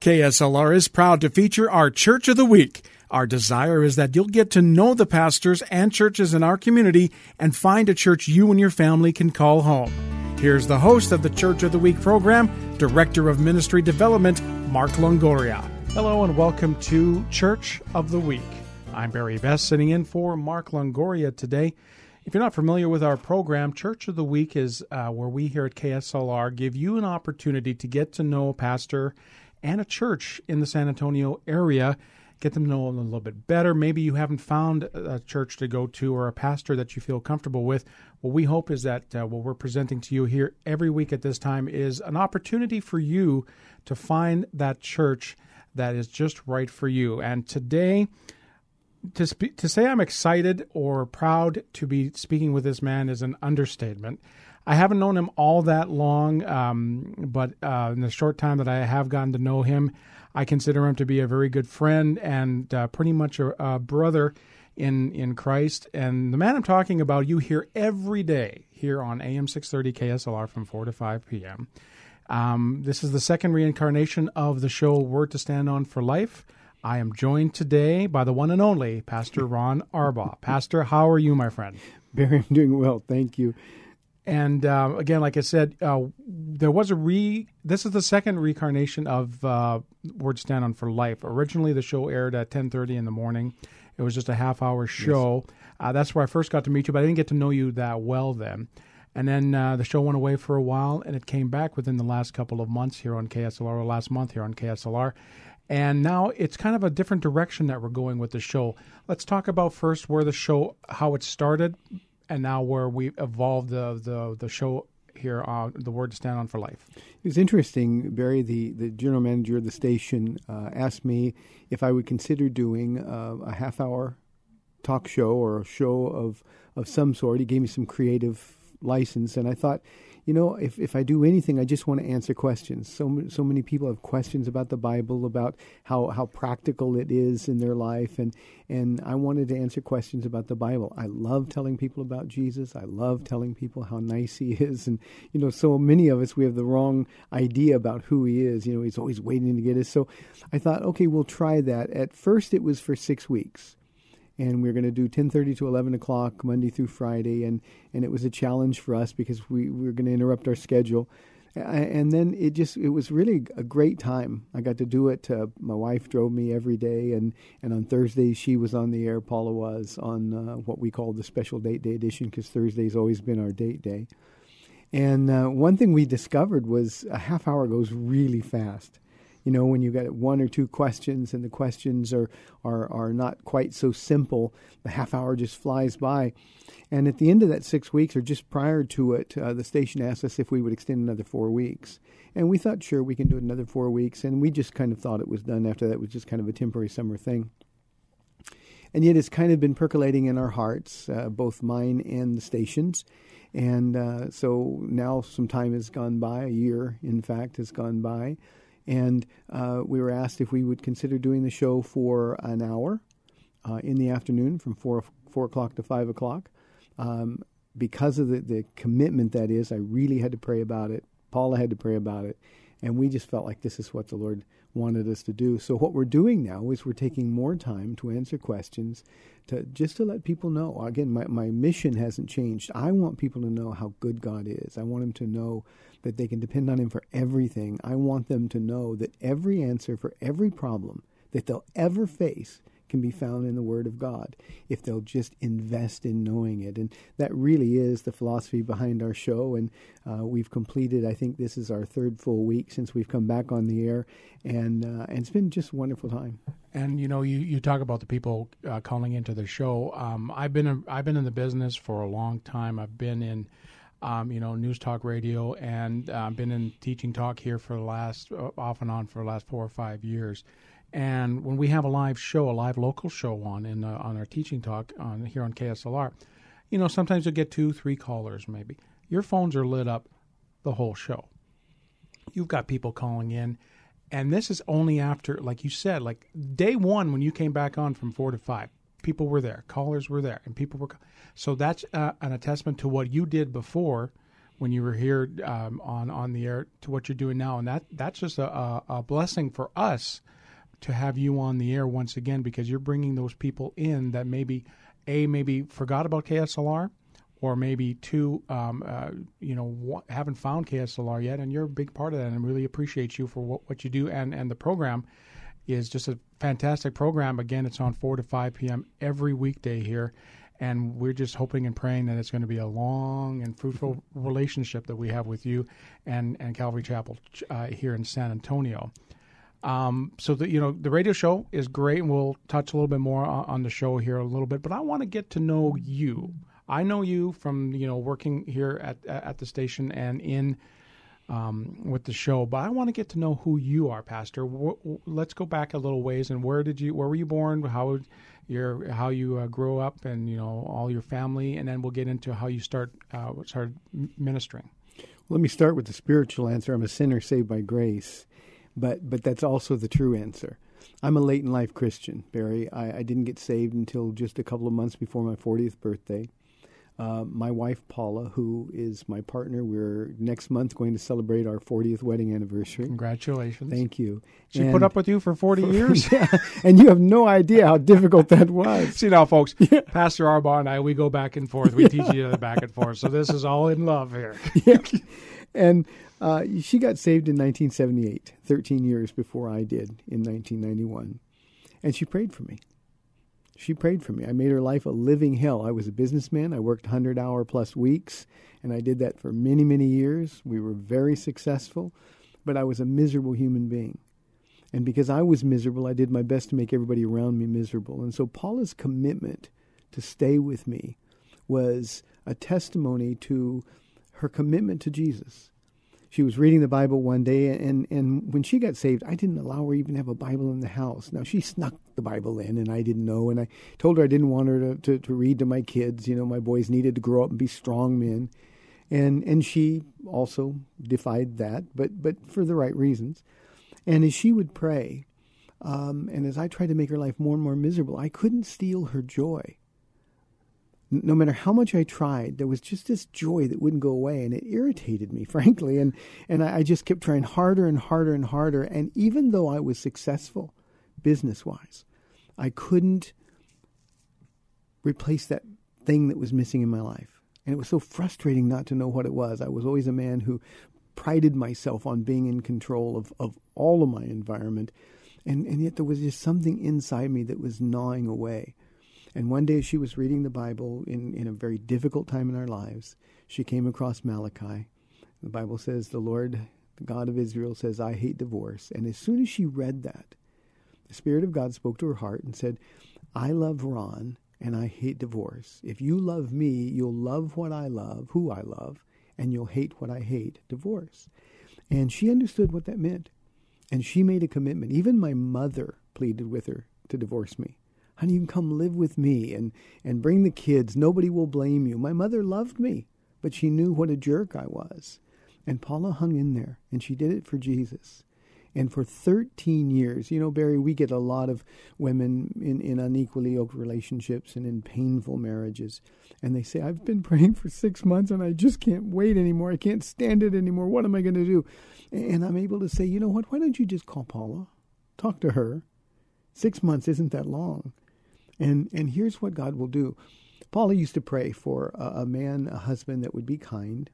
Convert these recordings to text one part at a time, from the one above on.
KSLR is proud to feature our Church of the Week. Our desire is that you'll get to know the pastors and churches in our community and find a church you and your family can call home. Here's the host of the Church of the Week program, Director of Ministry Development, Mark Longoria. Hello and welcome to Church of the Week. I'm Barry Best sitting in for Mark Longoria today. If you're not familiar with our program, Church of the Week is uh, where we here at KSLR give you an opportunity to get to know a pastor and a church in the San Antonio area. Get them to know them a little bit better. Maybe you haven't found a church to go to or a pastor that you feel comfortable with. What we hope is that uh, what we're presenting to you here every week at this time is an opportunity for you to find that church that is just right for you. And today, to spe- to say I'm excited or proud to be speaking with this man is an understatement. I haven't known him all that long, um, but uh, in the short time that I have gotten to know him, I consider him to be a very good friend and uh, pretty much a, a, brother in in Christ. And the man I'm talking about, you hear every day here on AM 630 KSLR from 4 to 5 p.m. Um, this is the second reincarnation of the show Word to Stand On for Life. I am joined today by the one and only Pastor Ron Arbaugh. Pastor, how are you, my friend? Barry, I'm doing well. Thank you. And uh, again, like I said, uh, there was a re. This is the second reincarnation of uh, Word Stand On for Life. Originally, the show aired at 10:30 in the morning. It was just a half-hour show. Yes. Uh, that's where I first got to meet you, but I didn't get to know you that well then. And then uh, the show went away for a while, and it came back within the last couple of months here on KSLR, or last month here on KSLR. And now it's kind of a different direction that we're going with the show. Let's talk about first where the show, how it started, and now where we evolved the the, the show here the word to stand on for life. It was interesting. Barry, the, the general manager of the station, uh, asked me if I would consider doing uh, a half hour talk show or a show of of some sort. He gave me some creative license, and I thought you know, if, if I do anything, I just want to answer questions. So so many people have questions about the Bible, about how, how practical it is in their life, and and I wanted to answer questions about the Bible. I love telling people about Jesus. I love telling people how nice He is, and you know, so many of us we have the wrong idea about who He is. You know, He's always waiting to get us. So I thought, okay, we'll try that. At first, it was for six weeks and we are going to do 10:30 to 11 o'clock Monday through Friday, and and it was a challenge for us because we, we were going to interrupt our schedule, and then it just it was really a great time. I got to do it. Uh, my wife drove me every day, and and on Thursdays she was on the air. Paula was on uh, what we call the special date day edition because Thursday's always been our date day. And uh, one thing we discovered was a half hour goes really fast you know, when you got one or two questions and the questions are, are, are not quite so simple, the half hour just flies by. And at the end of that six weeks, or just prior to it, uh, the station asked us if we would extend another four weeks. And we thought, sure, we can do another four weeks. And we just kind of thought it was done after that. It was just kind of a temporary summer thing. And yet it's kind of been percolating in our hearts, uh, both mine and the station's. And uh, so now some time has gone by, a year, in fact, has gone by and uh, we were asked if we would consider doing the show for an hour uh, in the afternoon from four four o'clock to five o'clock. Um, because of the, the commitment that is, I really had to pray about it. Paula had to pray about it, and we just felt like this is what the Lord wanted us to do. So what we're doing now is we're taking more time to answer questions, to just to let people know. Again, my, my mission hasn't changed. I want people to know how good God is. I want them to know that they can depend on Him for everything. I want them to know that every answer for every problem that they'll ever face can be found in the Word of God if they'll just invest in knowing it. And that really is the philosophy behind our show. And uh, we've completed, I think this is our third full week since we've come back on the air. And, uh, and it's been just a wonderful time. And you know, you, you talk about the people uh, calling into the show. Um, I've been a, I've been in the business for a long time. I've been in um, you know, news talk radio, and uh, been in teaching talk here for the last, uh, off and on for the last four or five years. And when we have a live show, a live local show on in uh, on our teaching talk on here on KSLR, you know, sometimes you'll get two, three callers maybe. Your phones are lit up the whole show. You've got people calling in, and this is only after, like you said, like day one when you came back on from four to five people were there, callers were there, and people were. So that's uh, an attestament to what you did before when you were here um, on on the air to what you're doing now, and that that's just a, a blessing for us to have you on the air once again because you're bringing those people in that maybe a maybe forgot about KSLR or maybe two, um, uh, you know, haven't found KSLR yet, and you're a big part of that. And I really appreciate you for what, what you do and and the program is just a fantastic program. Again, it's on 4 to 5 p.m. every weekday here. And we're just hoping and praying that it's going to be a long and fruitful relationship that we have with you and, and Calvary Chapel uh, here in San Antonio. Um, so the you know the radio show is great, and we'll touch a little bit more on, on the show here a little bit. But I want to get to know you. I know you from you know working here at at the station and in um, with the show. But I want to get to know who you are, Pastor. W- let's go back a little ways. And where did you? Where were you born? How your how you uh, grew up, and you know all your family, and then we'll get into how you start uh, started ministering. Let me start with the spiritual answer. I'm a sinner saved by grace, but but that's also the true answer. I'm a late in life Christian, Barry. I, I didn't get saved until just a couple of months before my 40th birthday. Uh, my wife Paula, who is my partner. We're next month going to celebrate our 40th wedding anniversary. Congratulations! Thank you. She and, put up with you for 40 years, yeah, and you have no idea how difficult that was. See now, folks, yeah. Pastor Arbaugh and I, we go back and forth. We yeah. teach each other back and forth. So this is all in love here. yeah. And uh, she got saved in 1978, 13 years before I did in 1991, and she prayed for me she prayed for me. I made her life a living hell. I was a businessman. I worked 100 hour plus weeks, and I did that for many, many years. We were very successful, but I was a miserable human being. And because I was miserable, I did my best to make everybody around me miserable. And so Paula's commitment to stay with me was a testimony to her commitment to Jesus she was reading the Bible one day, and, and when she got saved, I didn't allow her even to have a Bible in the house. Now, she snuck the Bible in, and I didn't know, and I told her I didn't want her to, to, to read to my kids. You know, my boys needed to grow up and be strong men. And, and she also defied that, but, but for the right reasons. And as she would pray, um, and as I tried to make her life more and more miserable, I couldn't steal her joy no matter how much I tried, there was just this joy that wouldn't go away, and it irritated me, frankly. And and I, just kept trying harder and harder and harder. And even though I was successful, business wise, I couldn't replace that thing that was missing in my life. And it was so frustrating not to know what it was. I was always a man who prided myself on being in control of, of all of my environment. And, and yet there was just something inside me that was gnawing away. And one day she was reading the Bible in, in a very difficult time in our lives. She came across Malachi. The Bible says, The Lord, the God of Israel, says, I hate divorce. And as soon as she read that, the Spirit of God spoke to her heart and said, I love Ron and I hate divorce. If you love me, you'll love what I love, who I love, and you'll hate what I hate, divorce. And she understood what that meant. And she made a commitment. Even my mother pleaded with her to divorce me honey, you can come live with me and, and bring the kids. Nobody will blame you. My mother loved me, but she knew what a jerk I was. And Paula hung in there, and she did it for Jesus. And for 13 years, you know, Barry, we get a lot of women in, in unequally yoked relationships and in painful marriages. And they say, I've been praying for six months and I just can't wait anymore. I can't stand it anymore. What am I going to do? And I'm able to say, you know what? Why don't you just call Paula? Talk to her. Six months isn't that long. And and here's what God will do. Paula used to pray for a, a man, a husband that would be kind,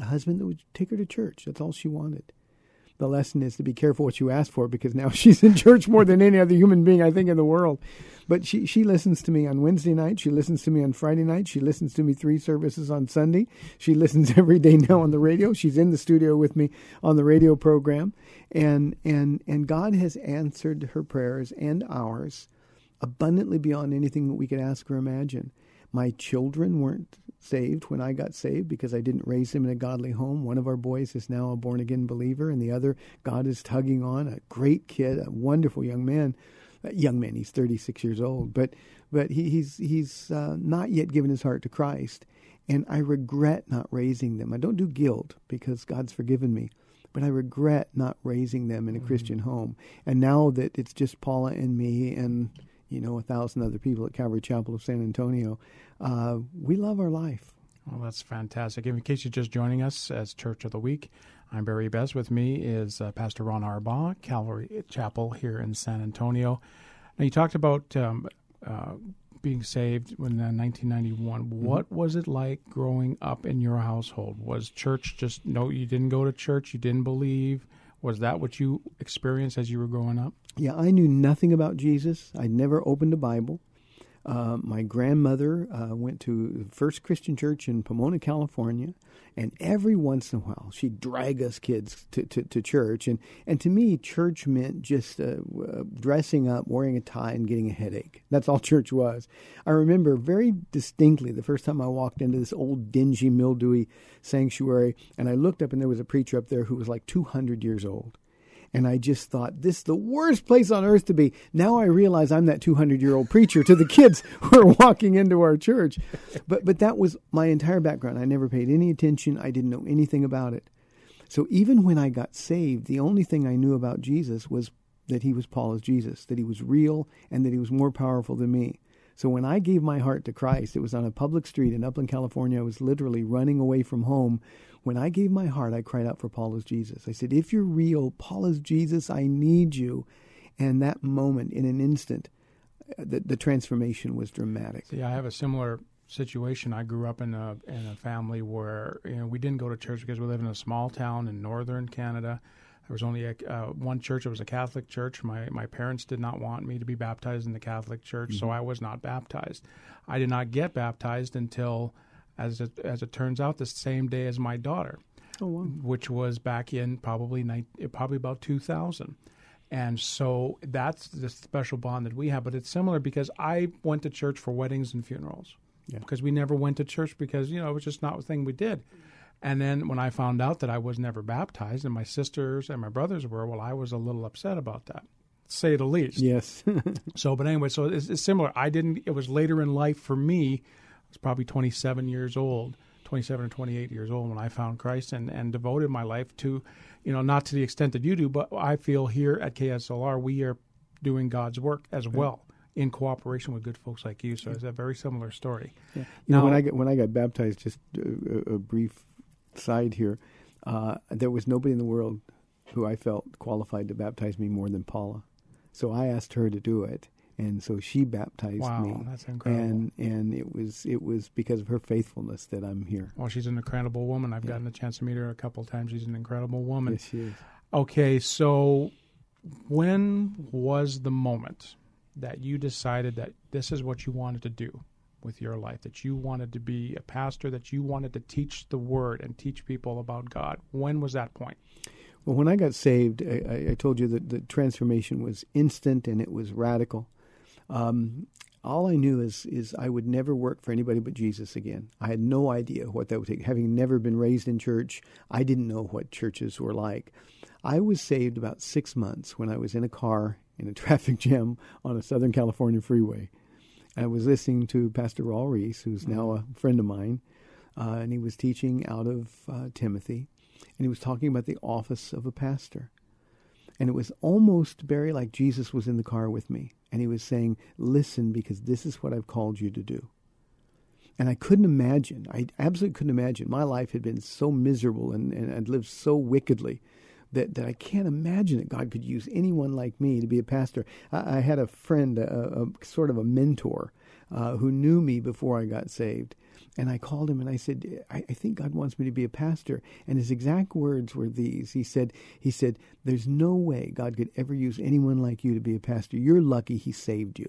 a husband that would take her to church. That's all she wanted the lesson is to be careful what you ask for because now she's in church more than any other human being I think in the world. But she she listens to me on Wednesday night. She listens to me on Friday night. She listens to me three services on Sunday. She listens every day now on the radio. She's in the studio with me on the radio program, and and and God has answered her prayers and ours abundantly beyond anything that we could ask or imagine. My children weren't saved when I got saved because I didn't raise them in a godly home. One of our boys is now a born again believer, and the other, God is tugging on a great kid, a wonderful young man. Young man, he's 36 years old, but but he, he's he's uh, not yet given his heart to Christ, and I regret not raising them. I don't do guilt because God's forgiven me, but I regret not raising them in a mm-hmm. Christian home. And now that it's just Paula and me, and you know, a thousand other people at Calvary Chapel of San Antonio. Uh, we love our life. Well, that's fantastic. In case you're just joining us as Church of the Week, I'm Barry Best. With me is uh, Pastor Ron Arbaugh, Calvary Chapel here in San Antonio. Now, you talked about um, uh, being saved in 1991. Mm-hmm. What was it like growing up in your household? Was church just no? You didn't go to church. You didn't believe. Was that what you experienced as you were growing up? Yeah, I knew nothing about Jesus. I'd never opened a Bible. Uh, my grandmother uh, went to the First Christian Church in Pomona, California, and every once in a while she'd drag us kids to, to, to church. And, and to me, church meant just uh, dressing up, wearing a tie, and getting a headache. That's all church was. I remember very distinctly the first time I walked into this old, dingy, mildewy sanctuary, and I looked up, and there was a preacher up there who was like 200 years old. And I just thought, this is the worst place on earth to be. Now I realize I'm that 200 year old preacher to the kids who are walking into our church. But, but that was my entire background. I never paid any attention, I didn't know anything about it. So even when I got saved, the only thing I knew about Jesus was that he was Paula's Jesus, that he was real, and that he was more powerful than me. So when I gave my heart to Christ, it was on a public street in Upland, California. I was literally running away from home when I gave my heart, I cried out for Paula's Jesus. I said, If you're real, Paula's Jesus, I need you. And that moment, in an instant, uh, the, the transformation was dramatic. See, I have a similar situation. I grew up in a in a family where you know we didn't go to church because we live in a small town in northern Canada. There was only a, uh, one church. It was a Catholic church. My my parents did not want me to be baptized in the Catholic church, mm-hmm. so I was not baptized. I did not get baptized until as it, as it turns out, the same day as my daughter, oh, wow. which was back in probably probably about 2000. And so that's the special bond that we have. But it's similar because I went to church for weddings and funerals yeah. because we never went to church because, you know, it was just not a thing we did. And then when I found out that I was never baptized and my sisters and my brothers were, well, I was a little upset about that, say the least. Yes. so, but anyway, so it's, it's similar. I didn't, it was later in life for me was probably 27 years old, 27 or 28 years old when I found Christ and, and devoted my life to, you know, not to the extent that you do, but I feel here at KSLR we are doing God's work as well in cooperation with good folks like you. So it's a very similar story. Yeah. now, know, when I got when I got baptized, just a, a brief side here, uh, there was nobody in the world who I felt qualified to baptize me more than Paula. So I asked her to do it, and so she baptized wow, me. that's incredible. And and it was it was because of her faithfulness that I'm here. Well, she's an incredible woman. I've yeah. gotten a chance to meet her a couple of times. She's an incredible woman. Yes, she is. Okay, so when was the moment that you decided that this is what you wanted to do with your life? That you wanted to be a pastor? That you wanted to teach the word and teach people about God? When was that point? Well, when I got saved, I, I told you that the transformation was instant and it was radical. Um, all I knew is is I would never work for anybody but Jesus again. I had no idea what that would take. Having never been raised in church, I didn't know what churches were like. I was saved about six months when I was in a car in a traffic jam on a Southern California freeway. I was listening to Pastor Raul Ries, who's now a friend of mine, uh, and he was teaching out of uh, Timothy, and he was talking about the office of a pastor. And it was almost very like Jesus was in the car with me. And he was saying, Listen, because this is what I've called you to do. And I couldn't imagine, I absolutely couldn't imagine. My life had been so miserable and, and I'd lived so wickedly that, that I can't imagine that God could use anyone like me to be a pastor. I, I had a friend, a, a, sort of a mentor, uh, who knew me before I got saved. And I called him and I said, I, I, think God wants me to be a pastor. And his exact words were these. He said, he said, There's no way God could ever use anyone like you to be a pastor. You're lucky he saved you.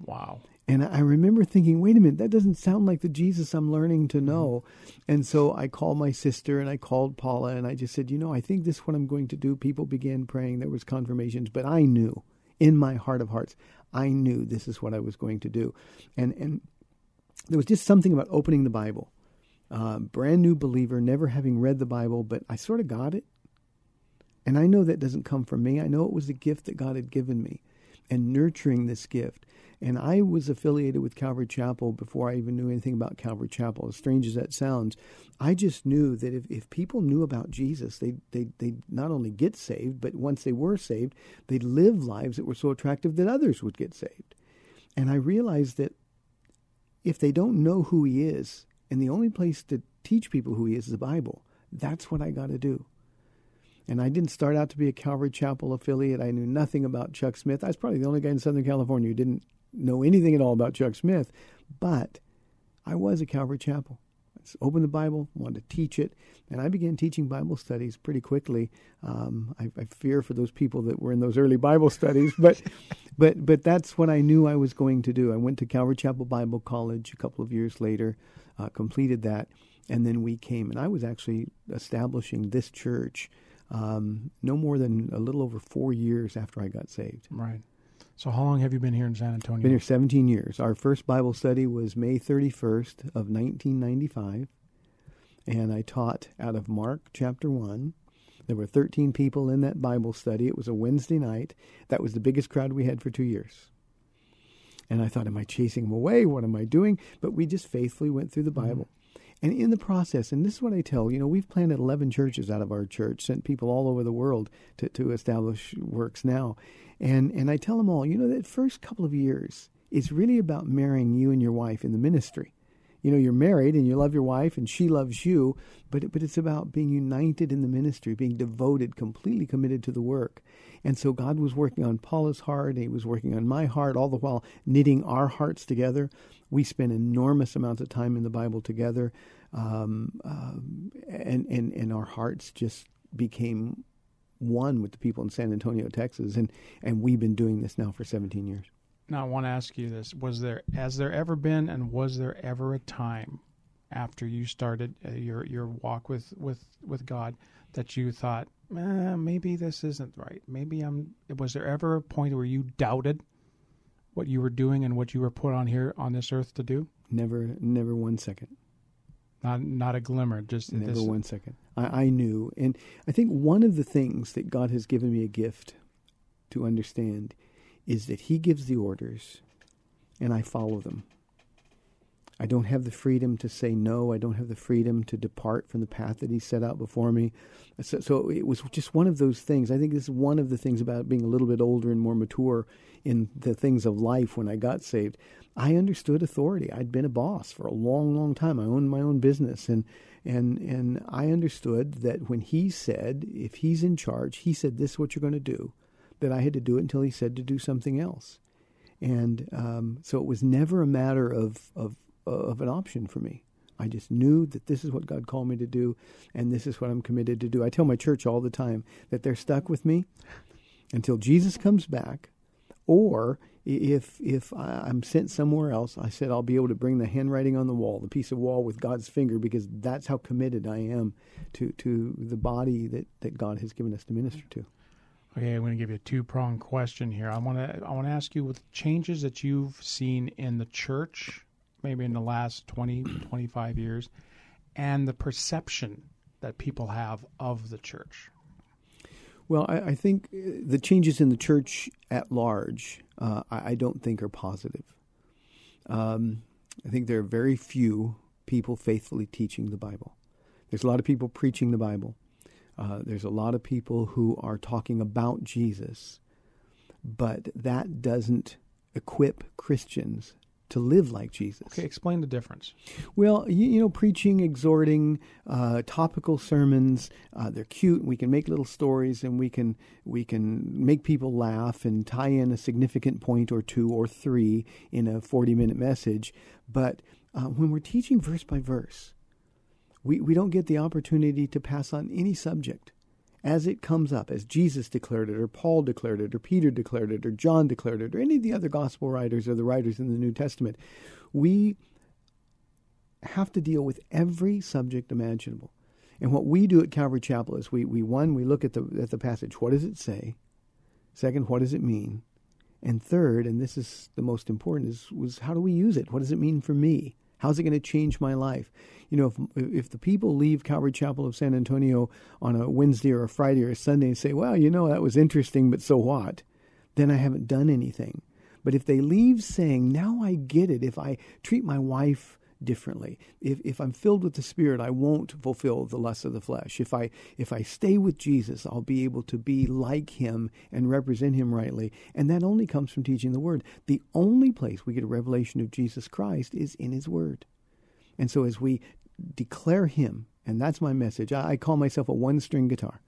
Wow. And I remember thinking, wait a minute, that doesn't sound like the Jesus I'm learning to know. Mm-hmm. And so I called my sister and I called Paula and I just said, you know, I think this is what I'm going to do. People began praying. There was confirmations, but I knew in my heart of hearts, I knew this is what I was going to do. And and there was just something about opening the Bible. Uh, brand new believer, never having read the Bible, but I sort of got it. And I know that doesn't come from me. I know it was a gift that God had given me and nurturing this gift. And I was affiliated with Calvary Chapel before I even knew anything about Calvary Chapel. As strange as that sounds, I just knew that if, if people knew about Jesus, they they they not only get saved, but once they were saved, they'd live lives that were so attractive that others would get saved. And I realized that if they don't know who He is, and the only place to teach people who He is is the Bible, that's what I got to do. And I didn't start out to be a Calvary Chapel affiliate. I knew nothing about Chuck Smith. I was probably the only guy in Southern California who didn't know anything at all about Chuck Smith. But I was a Calvary Chapel. I opened the Bible, wanted to teach it, and I began teaching Bible studies pretty quickly. Um, I, I, fear for those people that were in those early Bible studies, but but but that's what I knew I was going to do. I went to Calvary Chapel Bible College a couple of years later, uh, completed that, and then we came, and I was actually establishing this church um, no more than a little over four years after I got saved. Right. So, how long have you been here in San Antonio? Been here 17 years. Our first Bible study was May 31st of 1995, and I taught out of Mark chapter 1. There were 13 people in that Bible study. It was a Wednesday night. That was the biggest crowd we had for two years. And I thought, am I chasing them away? What am I doing? But we just faithfully went through the. Bible. Mm-hmm. And in the process, and this is what I tell, you know, we've planted 11 churches out of our church, sent people all over the world to, to establish works now. And, and I tell them all, you know, that first couple of years, it's really about marrying you and your wife in the ministry. You know, you're married and you love your wife and she loves you, but, but it's about being united in the ministry, being devoted, completely committed to the work. And so God was working on Paula's heart, He was working on my heart, all the while knitting our hearts together. We spent enormous amounts of time in the Bible together, um, uh, and, and, and our hearts just became one with the people in San Antonio, Texas, and, and we've been doing this now for 17 years. Now, I want to ask you this: Was there, has there ever been, and was there ever a time after you started uh, your your walk with with with God that you thought, eh, maybe this isn't right? Maybe I'm. Was there ever a point where you doubted what you were doing and what you were put on here on this earth to do? Never, never one second. Not, not a glimmer. Just never this. one second. I, I knew, and I think one of the things that God has given me a gift to understand is that He gives the orders, and I follow them. I don't have the freedom to say no. I don't have the freedom to depart from the path that He set out before me. So, so, it was just one of those things. I think this is one of the things about being a little bit older and more mature in the things of life when I got saved. I understood authority. I'd been a boss for a long, long time. I owned my own business, and and and I understood that when He said, if He's in charge, He said, "This is what you're going to do," that I had to do it until He said to do something else. And um, so it was never a matter of, of of an option for me. I just knew that this is what God called me to do, and this is what I'm committed to do. I tell my church all the time that they're stuck with me until Jesus comes back, or if if I'm sent somewhere else, I said I'll be able to bring the handwriting on the wall, the piece of wall with God's finger, because that's how committed I am to to the body that, that God has given us to minister to. Okay, I'm going to give you a two pronged question here. I want to I want to ask you with changes that you've seen in the church maybe in the last 20, 25 years, and the perception that people have of the church? Well, I, I think uh, the changes in the church at large, uh, I, I, don't think are positive. Um, I think there are very few people faithfully teaching the Bible. There's a lot of people preaching the Bible. Uh, there's a lot of people who are talking about Jesus, but that doesn't equip Christians to live like Jesus. Okay, explain the difference. Well, you, you know, preaching, exhorting, uh, topical sermons, uh, they're cute. We can make little stories and we can we can make people laugh and tie in a significant point or two or three in a 40-minute message. But uh, when we're teaching verse by verse, we, we don't get the opportunity to pass on any subject as it comes up, as Jesus declared it, or Paul declared it, or Peter declared it, or John declared it, or any of the other gospel writers or the writers in the New Testament, we have to deal with every subject imaginable. And what we do at Calvary Chapel is we, we one, we look at the at the passage. What does it say? Second, what does it mean? And third, and this is the most important, is was how do we use it? What does it mean for me? How's it going to change my life? You know, if if the people leave Calvary Chapel of San Antonio on a Wednesday or a Friday or a Sunday and say, "Well, you know, that was interesting, but so what?" Then I haven't done anything. But if they leave saying, "Now I get it. If I treat my wife differently. If, if I'm filled with the Spirit, I won't fulfill the lust of the flesh. If I if I stay with Jesus, I'll be able to be like Him and represent Him rightly. And that only comes from teaching the Word. The only place we get a revelation of Jesus Christ is in His Word. And so as we declare Him, and that's my message, I, I call myself a one string guitar.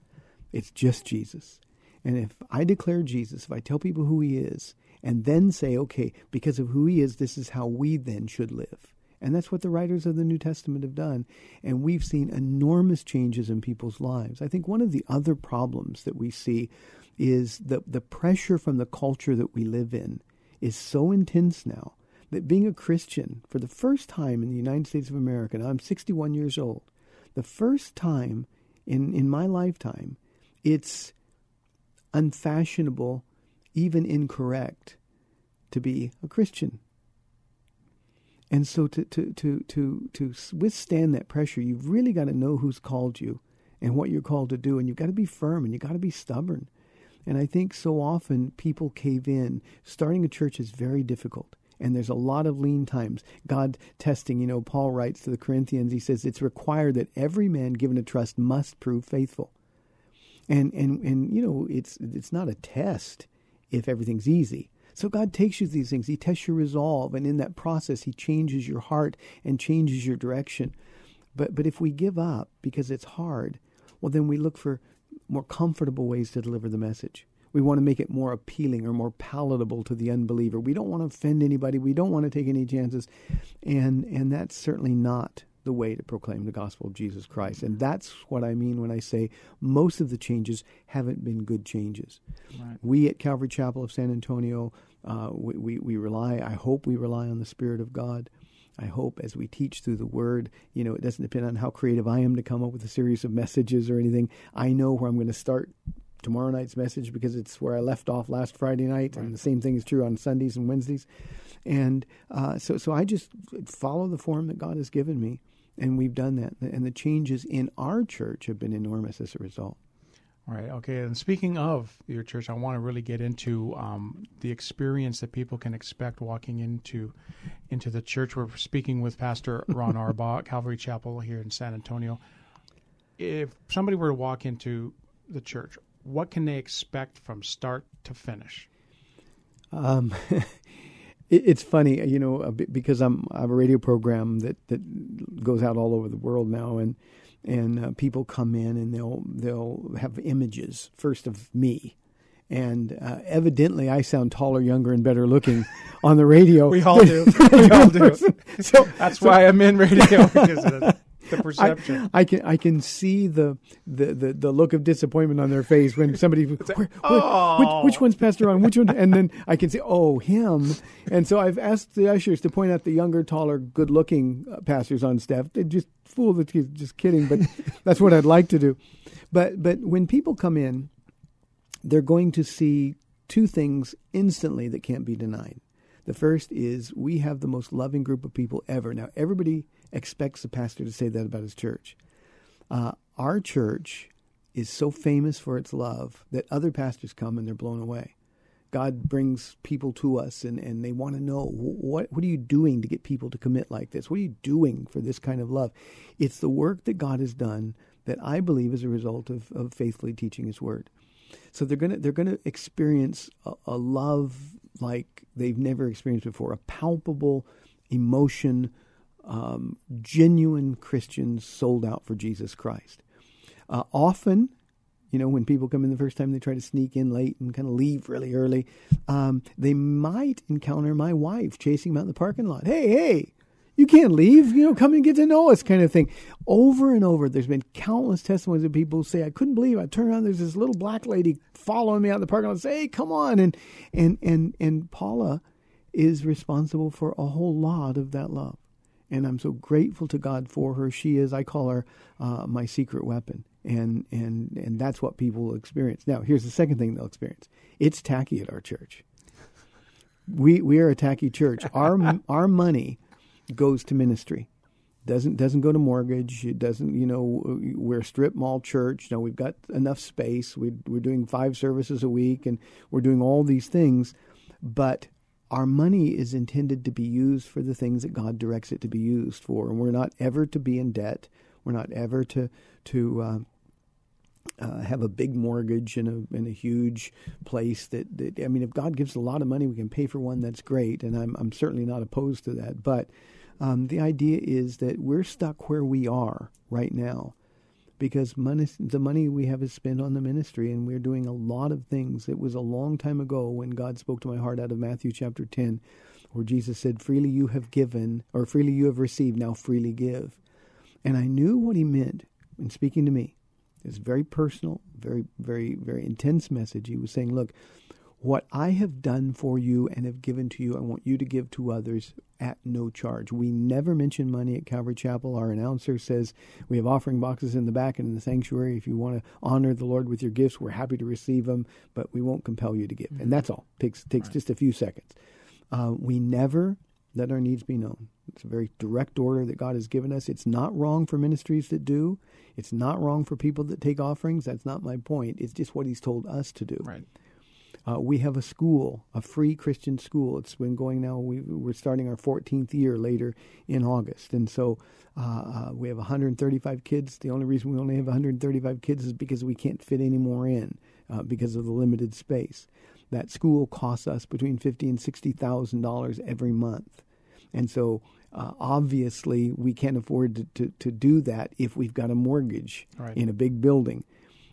It's just Jesus. And if I declare Jesus, if I tell people who He is, and then say, okay, because of who He is, this is how we then should live and that's what the writers of the New Testament have done. And we've seen enormous changes in people's lives. I think one of the other problems that we see is the, the pressure from the culture that we live in is so intense now that being a Christian for the first time in the United States of America, I'm 61 years old, the first time in, in my lifetime, it's unfashionable, even incorrect, to be a Christian. And so to, to, to, to, to withstand that pressure, you've really got to know who's called you and what you're called to do. And you've got to be firm and you've got to be stubborn. And I think so often people cave in. Starting a church is very difficult. And there's a lot of lean times. God testing, you know, Paul writes to the Corinthians, he says, it's required that every man given a trust must prove faithful. And, and, and you know, it's, it's not a test if everything's easy. So God takes you these things. He tests your resolve, and in that process, He changes your heart and changes your direction. But but if we give up because it's hard, well, then we look for more comfortable ways to deliver the message. We want to make it more appealing or more palatable to the unbeliever. We don't want to offend anybody. We don't want to take any chances, and and that's certainly not the way to proclaim the gospel of Jesus Christ. And that's what I mean when I say most of the changes haven't been good changes. Right. We at Calvary Chapel of San Antonio, uh, we, we, we rely, I hope we rely on the Spirit of God. I hope as we teach through the Word, you know, it doesn't depend on how creative I am to come up with a series of messages or anything. I know where I'm going to start tomorrow night's message because it's where I left off last Friday night, right. and the same thing is true on Sundays and Wednesdays. And uh, so, so I just follow the form that God has given me, and we've done that. And the changes in our church have been enormous as a result. Right. Okay. And speaking of your church, I want to really get into um, the experience that people can expect walking into into the church. We're speaking with Pastor Ron Arbaugh, Calvary Chapel here in San Antonio. If somebody were to walk into the church, what can they expect from start to finish? Um, it's funny, you know, because I'm I have a radio program that that goes out all over the world now, and and uh, people come in and they'll they'll have images first of me. And uh, evidently, I sound taller, younger, and better looking on the radio. we all do. We all do. so that's so, why I'm in radio because the perception. I, I, can I can see the, the, the, the, look of disappointment on their face when somebody where, oh. which, which, one's Pastor Ron? Which one? And then I can say, oh, him. And so I've asked the ushers to point out the younger, taller, good-looking uh, pastors on staff. They just fool the kids. Just kidding, but that's what I'd like to do. But but when people come in, they're going to see two things instantly that can't be denied. The first is we have the most loving group of people ever. Now, everybody expects the pastor to say that about his church. Uh, our church is so famous for its love that other pastors come and they're blown away. God brings people to us and, and they want to know what what are you doing to get people to commit like this? What are you doing for this kind of love? It's the work that God has done that I believe is a result of, of faithfully teaching his word. So they're gonna they're gonna experience a, a love like they've never experienced before, a palpable emotion, um, genuine Christians sold out for Jesus Christ. Uh, often, you know, when people come in the first time, they try to sneak in late and kind of leave really early. Um, they might encounter my wife chasing them out in the parking lot. Hey, hey, you can't leave. You know, come and get to know us, kind of thing. Over and over, there's been countless testimonies of people who say, "I couldn't believe." I turn around, there's this little black lady following me out the parking lot. And say, "Hey, come on!" And and and and Paula is responsible for a whole lot of that love, and I'm so grateful to God for her. She is, I call her, uh, my secret weapon, and and and that's what people will experience. Now, here's the second thing they'll experience: it's tacky at our church. We we are a tacky church. Our our money goes to ministry. Doesn't doesn't go to mortgage. It doesn't you know we're a strip mall church. Know we've got enough space. We we're doing five services a week and we're doing all these things, but our money is intended to be used for the things that God directs it to be used for, and we're not ever to be in debt. We're not ever to to uh, uh, have a big mortgage in a in a huge place that, that I mean, if God gives a lot of money, we can pay for one. That's great, and I'm I'm certainly not opposed to that. But um, the idea is that we're stuck where we are right now because money, the money we have is spent on the ministry, and we're doing a lot of things. It was a long time ago when God spoke to my heart out of Matthew chapter 10, where Jesus said, Freely you have given, or freely you have received, now freely give. And I knew what he meant in speaking to me. It's very personal, very, very, very intense message. He was saying, Look, what I have done for you and have given to you, I want you to give to others at no charge. We never mention money at Calvary Chapel. Our announcer says we have offering boxes in the back and in the sanctuary. If you want to honor the Lord with your gifts, we're happy to receive them, but we won't compel you to give. And that's all. takes takes right. just a few seconds. Uh, we never let our needs be known. It's a very direct order that God has given us. It's not wrong for ministries that do. It's not wrong for people that take offerings. That's not my point. It's just what He's told us to do. Right. Uh, we have a school, a free Christian school. It's been going now. We, are starting our 14th year later in August, and so uh, uh, we have 135 kids. The only reason we only have 135 kids is because we can't fit any more in uh, because of the limited space. That school costs us between fifty and sixty thousand dollars every month, and so uh, obviously we can't afford to, to, to, do that if we've got a mortgage right. in a big building.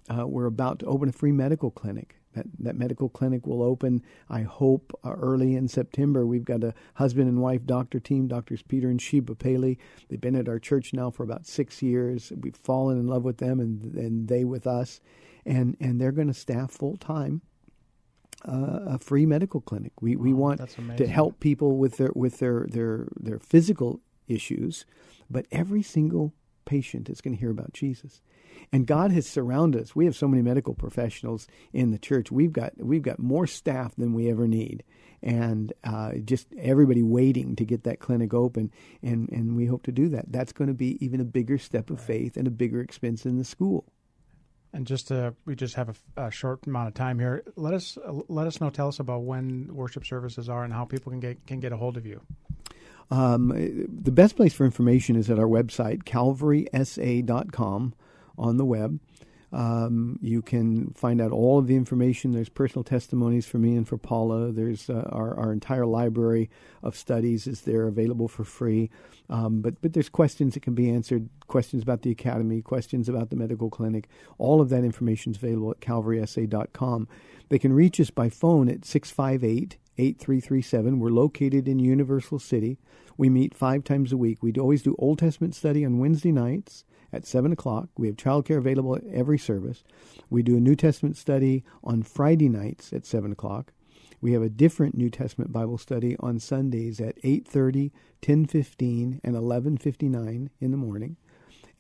Uh, we're about to open a free medical clinic that, that medical clinic will open, I hope, uh, early in September. We've got a husband and wife doctor team, Doctors Peter and Sheba Paley. They've been at our church now for about six years. We've fallen in love with them and, and they with us. And, and they're going to staff full time uh, a free medical clinic. We, we want to help people with their, with their, their, their physical issues, but every single patient is going to hear about Jesus. And God has surrounded us. We have so many medical professionals in the church. We've got we've got more staff than we ever need, and uh, just everybody waiting to get that clinic open. And and we hope to do that. That's going to be even a bigger step of faith and a bigger expense in the school. And just uh, we just have a, a, short amount of time here. Let us uh, let us know. Tell us about when worship services are and how people can get can get a hold of you. Um, the best place for information is at our website, calvarysa.com on the web. Um, you can find out all of the information. There's personal testimonies for me and for Paula. There's uh, our, our entire library of studies is there available for free. Um, but but there's questions that can be answered. Questions about the academy. Questions about the medical clinic. All of that information is available at calvarysa.com. They can reach us by phone at 658 8337. We're located in Universal City. We meet five times a week. We always do Old Testament study on Wednesday nights at 7 o'clock. We have childcare available at every service. We do a New Testament study on Friday nights at 7 o'clock. We have a different New Testament Bible study on Sundays at 8:30, 10:15, and 11:59 in the morning.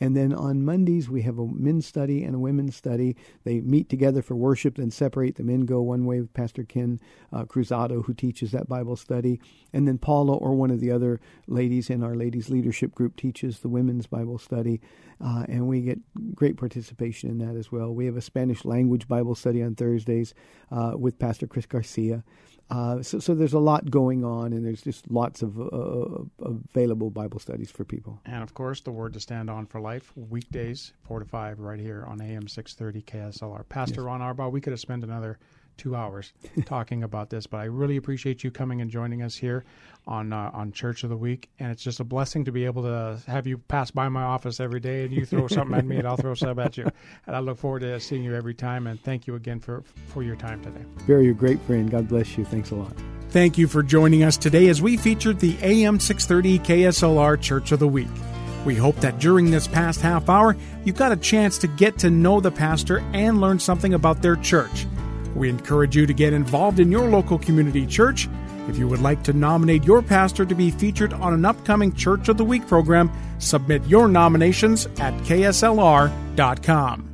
And then on Mondays, we have a men's study and a women's study. They meet together for worship, then separate. The men go one way with Pastor Ken uh, Cruzado, who teaches that Bible study. And then Paula or one of the other ladies in our ladies' leadership group teaches the women's Bible study. Uh, and we get great participation in that as well. We have a Spanish language Bible study on Thursdays uh, with Pastor Chris Garcia. Uh, so, so there's a lot going on, and there's just lots of uh, available Bible studies for people. And of course, the Word to Stand on for Life, weekdays, 4 to 5, right here on AM 630 KSLR. Pastor yes. Ron Arbaugh, we could have spent another two hours talking about this, but I really appreciate you coming and joining us here on uh, on Church of the Week, and it's just a blessing to be able to have you pass by my office every day, and you throw something at me, and I'll throw something at you, and I look forward to seeing you every time. And thank you again for for your time today. Barry, you're a great friend. God bless you. Thanks a lot. Thank you for joining us today as we featured the AM 630 KSLR Church of the Week. We hope that during this past half hour, you got a chance to get to know the pastor and learn something about their church. We encourage you to get involved in your local community church. If you would like to nominate your pastor to be featured on an upcoming Church of the Week program, submit your nominations at kslr.com.